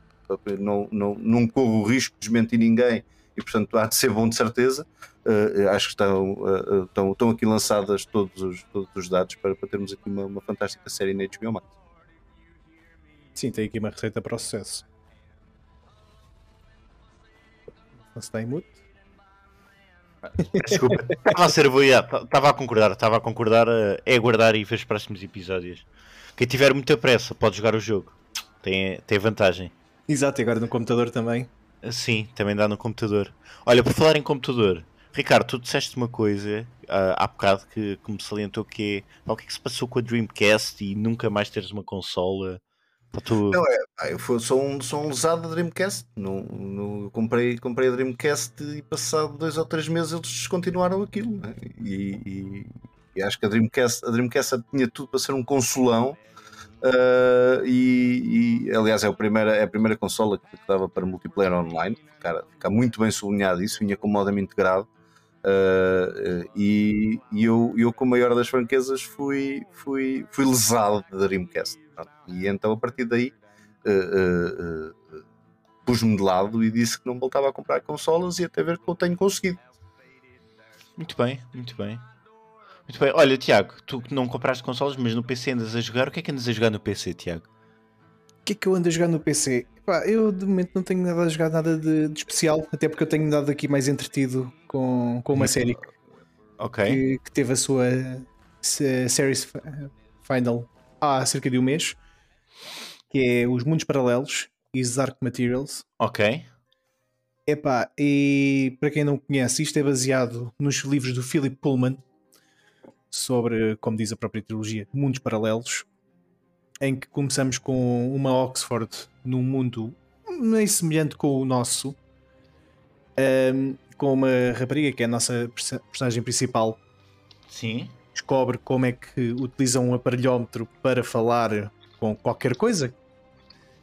não, não, não corro o risco de desmentir ninguém, e portanto há de ser bom de certeza. Uh, acho que estão, uh, estão, estão aqui lançadas todos os, todos os dados para, para termos aqui uma, uma fantástica série na HBO Max. Sim, tem aqui uma receita para o sucesso. Não se está em mute? Desculpa, estava a ser boiado, estava a concordar, estava a concordar, é aguardar e ver os próximos episódios. Quem tiver muita pressa pode jogar o jogo, tem, tem vantagem. Exato, e agora no computador também. Sim, também dá no computador. Olha, por falar em computador, Ricardo, tu disseste uma coisa uh, há bocado que, que me salientou que é o que é que se passou com a Dreamcast e nunca mais teres uma consola. Tu... Não, é, eu fui, sou, um, sou um lesado da Dreamcast. No, comprei, comprei a Dreamcast e passado dois ou três meses eles descontinuaram aquilo. Né? E, e, e, acho que a Dreamcast, a Dreamcast tinha tudo para ser um consolão. Uh, e, e, aliás é a primeira, é a primeira consola que, que dava para multiplayer online. Cara, fica muito bem sublinhado isso, vinha com modem integrado. Uh, e, e eu, eu, com a maior das franquezas, fui, fui, fui lesado da Dreamcast. E então, a partir daí, uh, uh, pus-me de lado e disse que não voltava a comprar consolas e até ver que eu tenho conseguido. Muito bem, muito bem. Muito bem. Olha, Tiago, tu que não compraste consolas, mas no PC andas a jogar, o que é que andas a jogar no PC, Tiago? O que é que eu ando a jogar no PC? Pá, eu de momento não tenho nada a jogar nada de, de, especial, até porque eu tenho dado aqui mais entretido com, com uma série okay. que, que, teve a sua series final há cerca de um mês, que é Os Mundos Paralelos e Zark Materials. Ok. Epá, e para quem não conhece, isto é baseado nos livros do Philip Pullman sobre, como diz a própria trilogia, mundos paralelos, em que começamos com uma Oxford num mundo meio semelhante com o nosso, um, com uma rapariga que é a nossa personagem principal. Sim. Descobre como é que utiliza um aparelhómetro para falar com qualquer coisa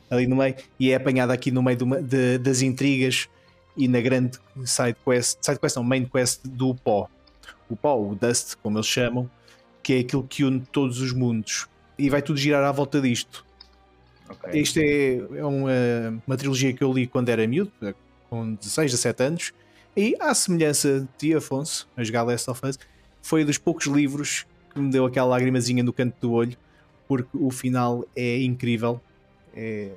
ali no meio e é apanhada aqui no meio de, das intrigas e na grande side quest, side quest não, main quest do pó. O pó, o dust, como eles chamam, que é aquilo que une todos os mundos e vai tudo girar à volta disto. Okay. Isto é, é uma, uma, trilogia que eu li quando era miúdo, com 16, 17 anos, e à semelhança de Afonso, a jogar Last of Us, foi dos poucos livros que me deu aquela lagrimazinha no canto do olho, porque o final é incrível. É...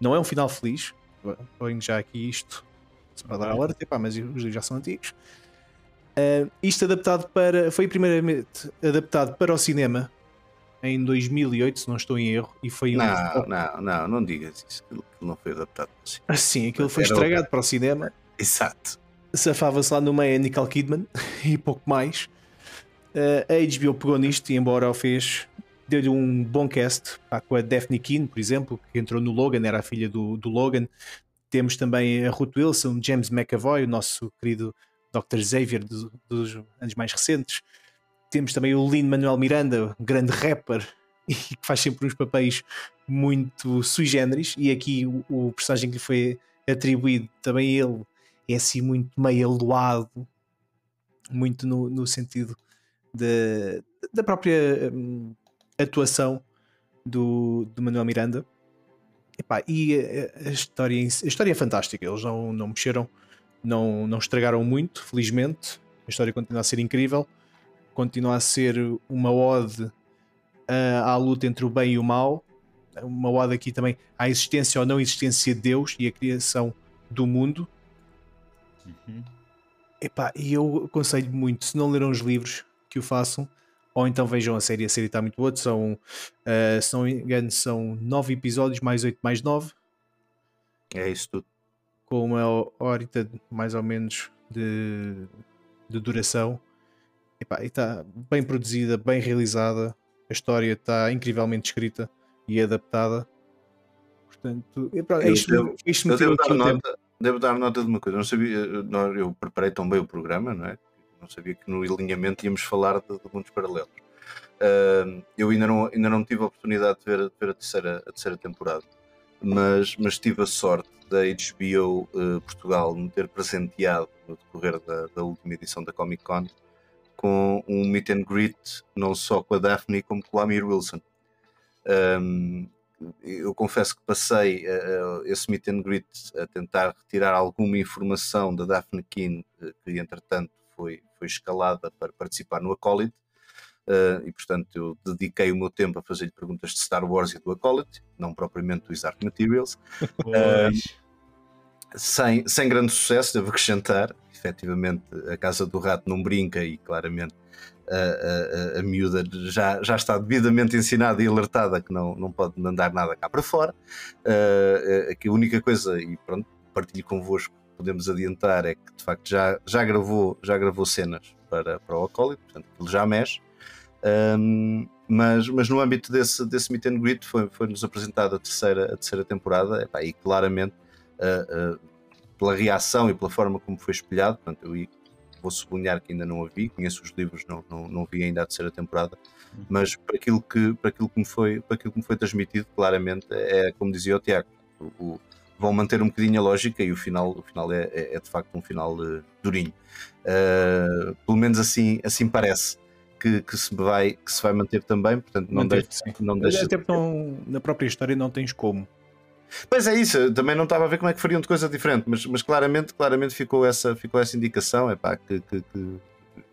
Não é um final feliz, ponho já aqui isto para dar alerta, epá, mas os livros já são antigos. Uh, isto adaptado para. Foi primeiramente adaptado para o cinema em 2008, se não estou em erro, e foi não, um... não, não, não digas isso, aquilo não foi adaptado para o cinema. Ah, sim, aquilo foi Era estragado outra. para o cinema. Exato. Safava-se lá no meio a Nicole Kidman e pouco mais. Uh, a HBO pegou nisto e, embora o fez, deu-lhe um bom cast pá, com a Daphne Keane, por exemplo, que entrou no Logan, era a filha do, do Logan. Temos também a Ruth Wilson, James McAvoy, o nosso querido Dr. Xavier do, dos anos mais recentes. Temos também o Lin Manuel Miranda, grande rapper e que faz sempre uns papéis muito sui generis. E aqui o, o personagem que lhe foi atribuído também ele é assim muito meio aloado, muito no, no sentido de, da própria hum, atuação do, do Manuel Miranda. Epá, e a, a, história, a história é fantástica, eles não, não mexeram, não, não estragaram muito, felizmente. A história continua a ser incrível, continua a ser uma ode à, à luta entre o bem e o mal, uma ode aqui também à existência ou não existência de Deus e a criação do mundo. Uhum. Epá, e eu aconselho muito, se não leram os livros, que o façam ou então vejam a série, a série está muito boa. São, uh, se não me engano, são 9 episódios, mais 8, mais 9. É isso tudo. Com uma horita mais ou menos de, de duração. E está bem produzida, bem realizada. A história está incrivelmente escrita e adaptada. Portanto, é isto, devo, isto me devo, dar nota, devo dar nota de uma coisa. Eu não sabia, eu preparei tão bem o programa, não é? Não sabia que no alinhamento íamos falar de, de mundos paralelos. Uh, eu ainda não, ainda não tive a oportunidade de ver, de ver a, terceira, a terceira temporada, mas, mas tive a sorte da HBO uh, Portugal me ter presenteado no decorrer da, da, última edição da Comic Con com um meet and greet, não só com a Daphne, como com o Amir Wilson. Um, eu confesso que passei uh, esse meet and greet a tentar retirar alguma informação da Daphne Keane, que entretanto foi, foi escalada para participar no Acolyte. Uh, e portanto eu dediquei o meu tempo a fazer-lhe perguntas de Star Wars e do Acolyte, não propriamente do Dark Materials. Uh, sem, sem grande sucesso, devo acrescentar. Efetivamente, a Casa do Rato não brinca e claramente a, a, a, miúda já, já está devidamente ensinada e alertada que não, não pode mandar nada cá para fora. Uh, aqui a única coisa, e pronto, partilho convosco podemos adiantar é que de facto já, já, gravou, já gravou cenas para, para o Acolyte, portanto ele já mexe. Um, mas, mas no âmbito desse, desse meet and greet foi, foi-nos apresentada a terceira, a terceira temporada epá, e claramente uh, uh, pela reação e pela forma como foi espelhado, portanto, eu vou sublinhar que ainda não a vi, conheço os livros, não, não, não vi ainda a terceira temporada, uhum. mas para aquilo que, para aquilo que, me, foi, para aquilo que me foi transmitido, claramente é como dizia o Tiago, o, vão manter um bocadinho a lógica e o final, o final é, é, é de facto um final uh, durinho. Uh, pelo menos assim, assim parece. Que, que, se vai, que se vai manter também, portanto não manter, deixa, não deixa até porque não, na própria história não tens como. Pois é isso, também não estava a ver como é que fariam de coisa diferente, mas, mas claramente, claramente ficou essa, ficou essa indicação, é pá, que, que, que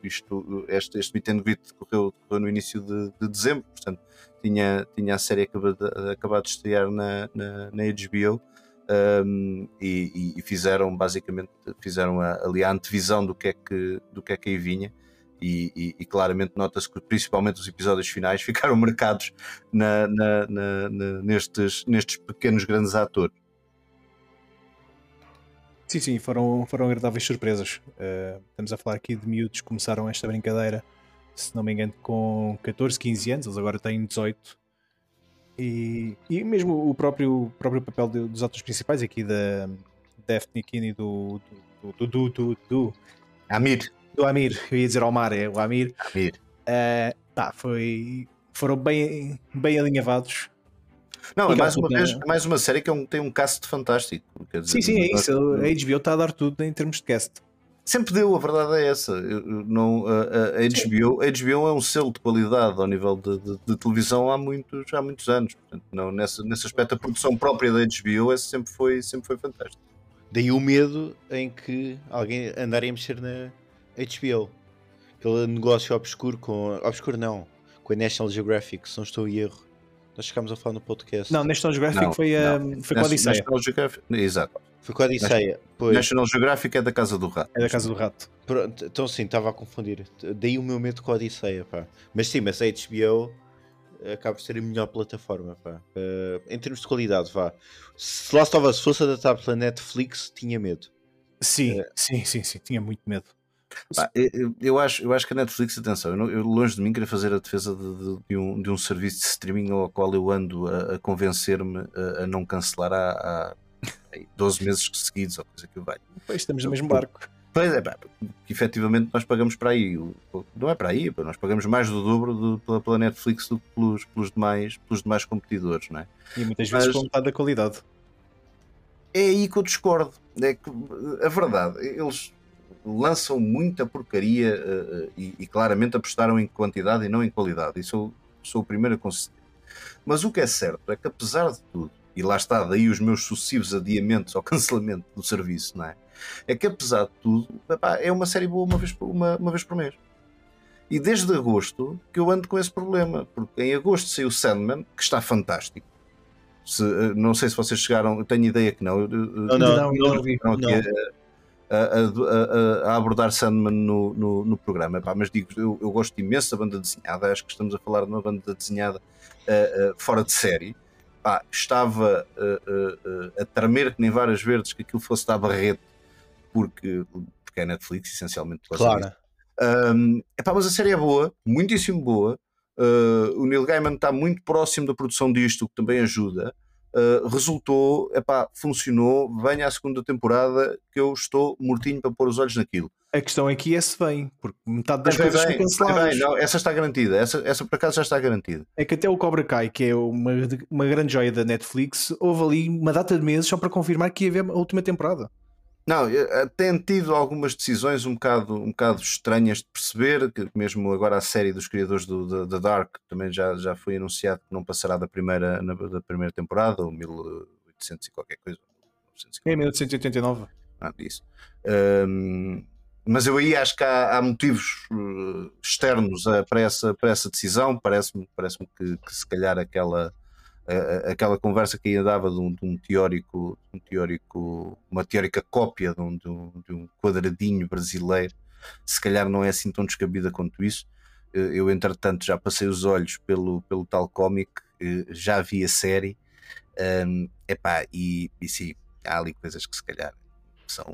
isto, este, este meet and greet correu, correu no início de, de, dezembro, portanto tinha, tinha a série acabado, acabado de estrear na, na, na HBO um, e, e, fizeram basicamente fizeram a, ali a antevisão do que é que, do que, é que aí vinha. E, e, e claramente nota-se que principalmente os episódios finais ficaram marcados na, na, na, nestes, nestes pequenos grandes atores. Sim, sim, foram, foram agradáveis surpresas. Uh, estamos a falar aqui de miúdos que começaram esta brincadeira, se não me engano, com 14, 15 anos, eles agora têm 18 e, e mesmo o próprio, próprio papel de, dos atores principais aqui da Daphne e do do, do, do, do, do, Amir. Do Amir, eu ia dizer Omar, é o Amir. Amir. Uh, tá, foi, foram bem, bem alinhavados. Não, é mais uma, vez, mais uma série que é um, tem um cast fantástico. Dizer, sim, sim, é isso. A HBO está a dar tudo em termos de cast sempre deu, a verdade é essa. Eu, não, a, a, HBO, a HBO é um selo de qualidade ao nível de, de, de, televisão há muitos, há muitos anos. Portanto, não, nessa, nesse aspecto, a produção própria da HBO é, sempre, foi, sempre foi fantástica. Daí o medo em que alguém andaria a mexer na HBO. Aquele negócio obscuro com. Obscuro não, com a National Geographic, se não estou em erro. Nós chegámos a falar no podcast. Não, National Geographic não, foi, a, não. foi com a Odisseia. National Geographic, exato. Foi com a Odisseia. Pois. National Geographic é da Casa do Rato. É da Casa do Rato. Pronto, então sim, estava a confundir. Daí o meu medo com a Odisseia, pá. Mas sim, mas a HBO acaba por ser a melhor plataforma, pá. Uh, em termos de qualidade, vá. Se Last of Us fosse adaptado pela Netflix, tinha medo. Sim, é. sim, sim, sim, tinha muito medo. eu, eu, acho, eu acho que a Netflix, atenção, eu, não, eu longe de mim queria fazer a defesa de, de, de, um, de um serviço de streaming ao qual eu ando a, a convencer-me a, a, não cancelar há, há 12 meses seguidos ou coisa que valho. Pois estamos no mesmo barco. Pois é, pá, que efetivamente nós pagamos para aí. Não é para aí, nós pagamos mais do dobro do, pela, pela Netflix do que pelos, pelos, demais, pelos demais competidores, não é? E muitas vezes Mas, com metade da qualidade. É aí que eu discordo. É que, a verdade, eles lançam muita porcaria uh, e, e, claramente apostaram em quantidade e não em qualidade. Isso eu sou o primeiro a conceder. Mas o que é certo é que, apesar de tudo, e lá está, daí os meus sucessivos adiamentos ao cancelamento do serviço, não é? É que apesar de tudo, epá, é uma série boa uma vez, por, uma, uma vez por mês. E desde agosto que eu ando com esse problema, porque em agosto saiu Sandman, que está fantástico. Se, eh, não sei se vocês chegaram, tenho ideia que não. Não, não, não, não, não, não. A, a, a, a, abordar Sandman no, no, no programa, Epá, mas digo, eu, eu, gosto imenso da banda desenhada, acho que estamos a falar de uma banda desenhada uh, uh, fora de série, pá, estava uh, uh, a tremer que nem várias verdes que aquilo fosse da barrete, porque, porque é Netflix, essencialmente. Claro. Um, epá, mas a série é boa, muitíssimo boa. O Neil Gaiman está muito próximo da produção disto, o que também ajuda. Uh, resultou, epá, funcionou, venha a segunda temporada que eu estou mortinho para pôr os olhos naquilo. A questão aqui é se vem, porque metade das coisas bem, são canceladas. Não, essa está garantida, essa, essa por acaso já está garantida. É que até o Cobra Kai, que é uma, uma grande joia da Netflix, houve ali uma data de meses só para confirmar que ia haver a última temporada. Não, eh, tem tido algumas decisões um bocado, um bocado estranhas de perceber, que mesmo agora a série dos criadores do, da, Dark também já, já foi anunciado que não passará da primeira, na, da primeira temporada, ou 1800 e qualquer coisa. É 1889. Ah, isso. Um, mas eu aí acho que há, há motivos uh, externos uh, para, essa, para essa decisão. Parece-me parece que, que se calhar aquela aquela conversa que ainda dava de um, de um, teórico, um teórico, uma teórica cópia de um, de um, quadradinho brasileiro, se calhar não é assim tão descabida quanto isso. Eu, entretanto, já passei os olhos pelo, pelo tal cómic, eh, já vi a série, um, epá, e, e sim, há ali coisas que se calhar são.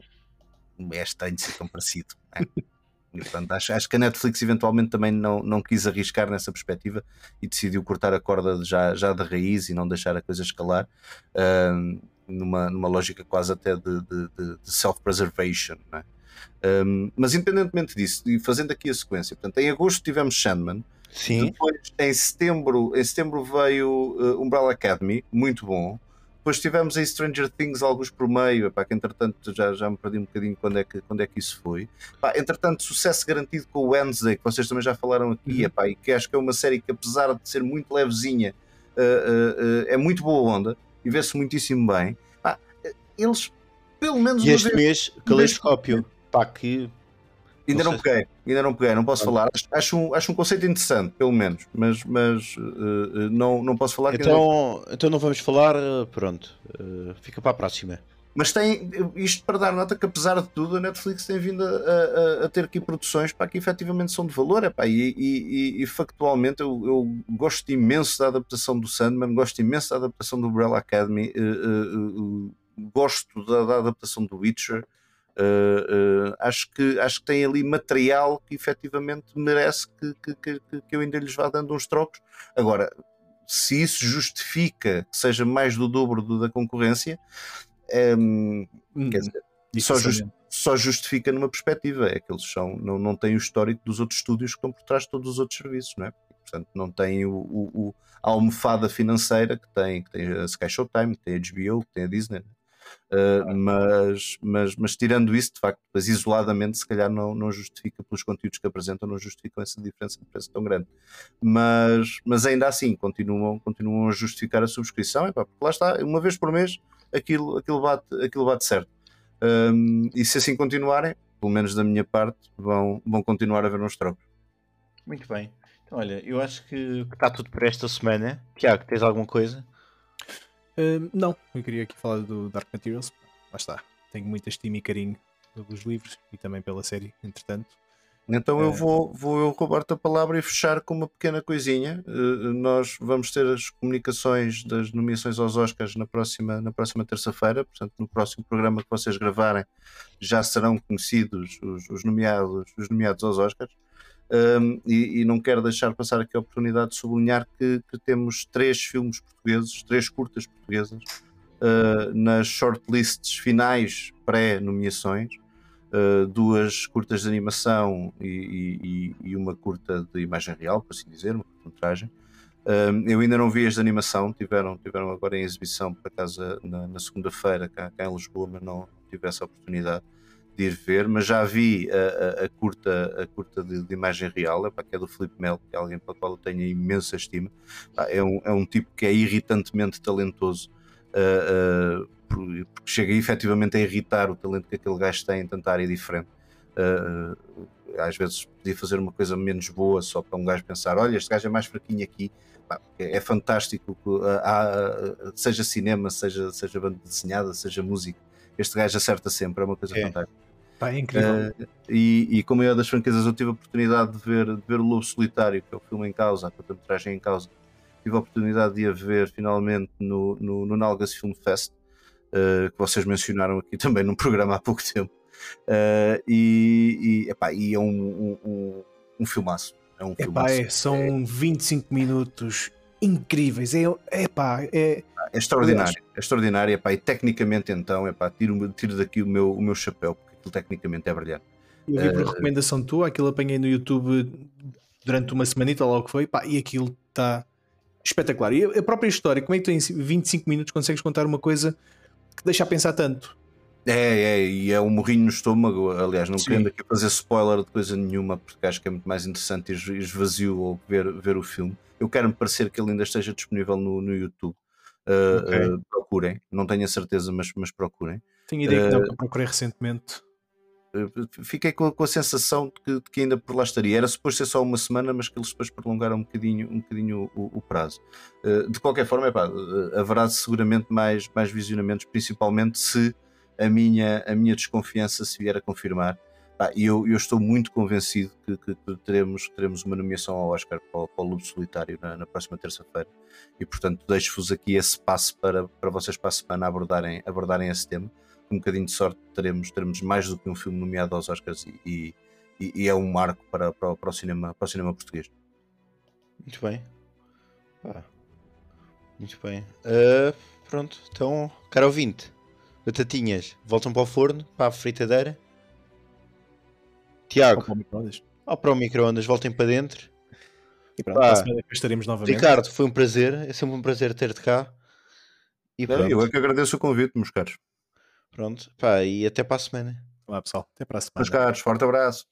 É estranho ser tão parecido. É? E, portanto, acho, acho, que a Netflix eventualmente também não, não quis arriscar nessa perspectiva e decidiu cortar a corda já, já de raiz e não deixar a coisa escalar uh, numa, numa lógica quase até de, de, de self-preservation. É? Um, mas independentemente disso, e fazendo aqui a sequência, portanto, em agosto tivemos Sandman. Sim. Depois, em setembro, em setembro veio uh, Umbrella Academy, muito bom. Depois tivemos em Stranger Things alguns por meio, epá, que entretanto já, já me perdi um bocadinho quando é que, quando é que isso foi. Epá, entretanto, sucesso garantido com o Wednesday, que vocês também já falaram aqui, uhum. epá, e que acho que é uma série que, apesar de ser muito levezinha, uh, uh, uh, é muito boa onda e vê-se muitíssimo bem. Epá, eles, pelo menos. E este mês, Calescópio, pá, que Ainda não, não peguei, ainda não peguei, não posso falar. Acho, acho, um, acho um conceito interessante, pelo menos, mas, mas uh, não, não posso falar. Então, não... então não vamos falar, pronto, uh, fica para a próxima. Mas tem isto para dar nota que, apesar de tudo, a Netflix tem vindo a, a, a ter aqui produções para que efetivamente são de valor. Epá, e, e, e, factualmente eu, eu, gosto imenso da adaptação do Sandman, gosto imenso da adaptação do Umbrella Academy, uh, gosto da, da, adaptação do Witcher. Uh, uh, acho, que, acho que tem ali material que efetivamente merece que, que, que, que eu ainda lhes vá dando uns trocos. Agora, se isso justifica que seja mais do dobro do, da concorrência, um, hum, quer dizer, só, just, só, justifica numa perspectiva, é que eles são, não, não têm o histórico dos outros estúdios que estão por trás de todos os outros serviços, não é? Portanto, não têm o, o, o a almofada financeira que tem, que tem a Sky Showtime, que tem a HBO, que tem a Disney. Uh, mas, mas, mas tirando isso, de facto, mas isoladamente, se calhar não, não justifica pelos conteúdos que apresentam, não justificam essa diferença de preço tão grande. Mas, mas ainda assim, continuam, continuam a justificar a subscrição, epá, porque lá está, uma vez por mês aquilo, aquilo, bate, aquilo bate certo. Um, e se assim continuarem, pelo menos da minha parte, vão, vão continuar a ver uns trocos. Muito bem. Então, olha, eu acho que, que está tudo para esta semana. Tiago, tens alguma coisa? Uh, não, eu queria aqui falar do Dark Materials. está. Tenho muita estima e carinho pelos livros e também pela série, entretanto. Então eu É. vou, vou eu roubar-te a palavra e fechar com uma pequena coisinha. Uh, nós vamos ter as comunicações das nomeações aos Oscars na próxima, na próxima terça-feira, portanto, no próximo programa que vocês gravarem já serão conhecidos os, os nomeados, os nomeados aos Oscars. Um, e, e não quero deixar passar aqui a oportunidade de sublinhar que, que temos três filmes portugueses, três curtas portuguesas, uh, nas shortlists finais pré-nomeações. Uh, duas curtas de animação e, e- e uma curta de imagem real, por assim dizer, uma curta-metragem. Um, eu ainda não vi as de animação, tiveram, tiveram agora em exibição, por acaso, na, na segunda-feira, cá, cá em Lisboa, mas não tive essa oportunidade de ir ver. Mas já vi a, a- a curta, a curta de, de imagem real, epá, que é do Felipe Melo, que é alguém para o qual eu tenho imensa estima. Pá, é, um, é um tipo que é irritantemente talentoso. uh, uh, por- porque chega efetivamente a irritar o talento que aquele gajo tem em tentar ir diferente. Uh, às vezes podia fazer uma coisa menos boa só para um gajo pensar: olha, este gajo é mais fraquinho aqui. É, é fantástico, uh, há, uh, seja cinema, seja, seja banda desenhada, seja música. Este gajo acerta sempre, é uma coisa É. fantástica. Pá, é incrível. Uh, e, e como é das franquezas, eu tive a oportunidade de ver, de ver o Lobo Solitário, que é o filme em causa, a curta-metragem em causa. Tive a oportunidade de a ver finalmente no, no, no Nalgas Film Fest, uh, que vocês mencionaram aqui também num programa há pouco tempo. Uh, e, e, epá, e é um, um, um, um filmaço. É um Epá, filmaço. é, são 25 minutos incríveis. É, epá, é, É extraordinário, é extraordinário, epá, e tecnicamente então, epá, tiro, tiro daqui o meu, o meu chapéu, aquilo tecnicamente é brilhante. eu vi por Eh, recomendação tua, aquilo apanhei no YouTube durante uma semanita, lá o que foi, pá, e aquilo está espetacular. E a própria história, como é que tu em 25 minutos consegues contar uma coisa que deixa a pensar tanto? É, é, e é um morrinho no estômago, aliás, não Sim. querendo aqui fazer spoiler de coisa nenhuma, porque acho que é muito mais interessante ir esvazio ou ver, ver o filme. Eu quero-me parecer que ele ainda esteja disponível no, no YouTube. Uh, Ok. uh, procurem, não tenho a certeza, mas, mas procurem. Tenho ideia que não, Eh, que eu procurei recentemente. Uh, fiquei com, a- com a sensação de que, de que ainda por lá estaria. Era suposto ser só uma semana, mas que eles depois prolongaram um bocadinho, um bocadinho o, o prazo. Uh, de qualquer forma, epá, uh, haverá seguramente mais, mais visionamentos, principalmente se a minha, a minha desconfiança se vier a confirmar. E eu, eu estou muito convencido que, que- que teremos, teremos uma nomeação ao Oscar para, o- para o Lobo Solitário na, na próxima terça-feira. E portanto, deixo-vos aqui esse passo para, para vocês para a semana abordarem, abordarem esse tema com um bocadinho de sorte teremos, teremos mais do que um filme nomeado aos Oscars e, e- e é um marco para, para, o- para o cinema, para o cinema português. Muito bem. Pá. Muito bem. Ah, pronto, então, cara ouvinte, batatinhas voltam para o forno, para a fritadeira. Tiago, ou para o micro-ondas, voltem para dentro. E pronto, Pá. para a semana depois estaremos novamente. Ricardo, foi um prazer, é sempre um prazer ter-te cá. E pronto, Eu é que agradeço o convite, meus caros. Pronto, pá, e até para a semana. Vá, pessoal, até para a semana. Meus caros, forte abraço.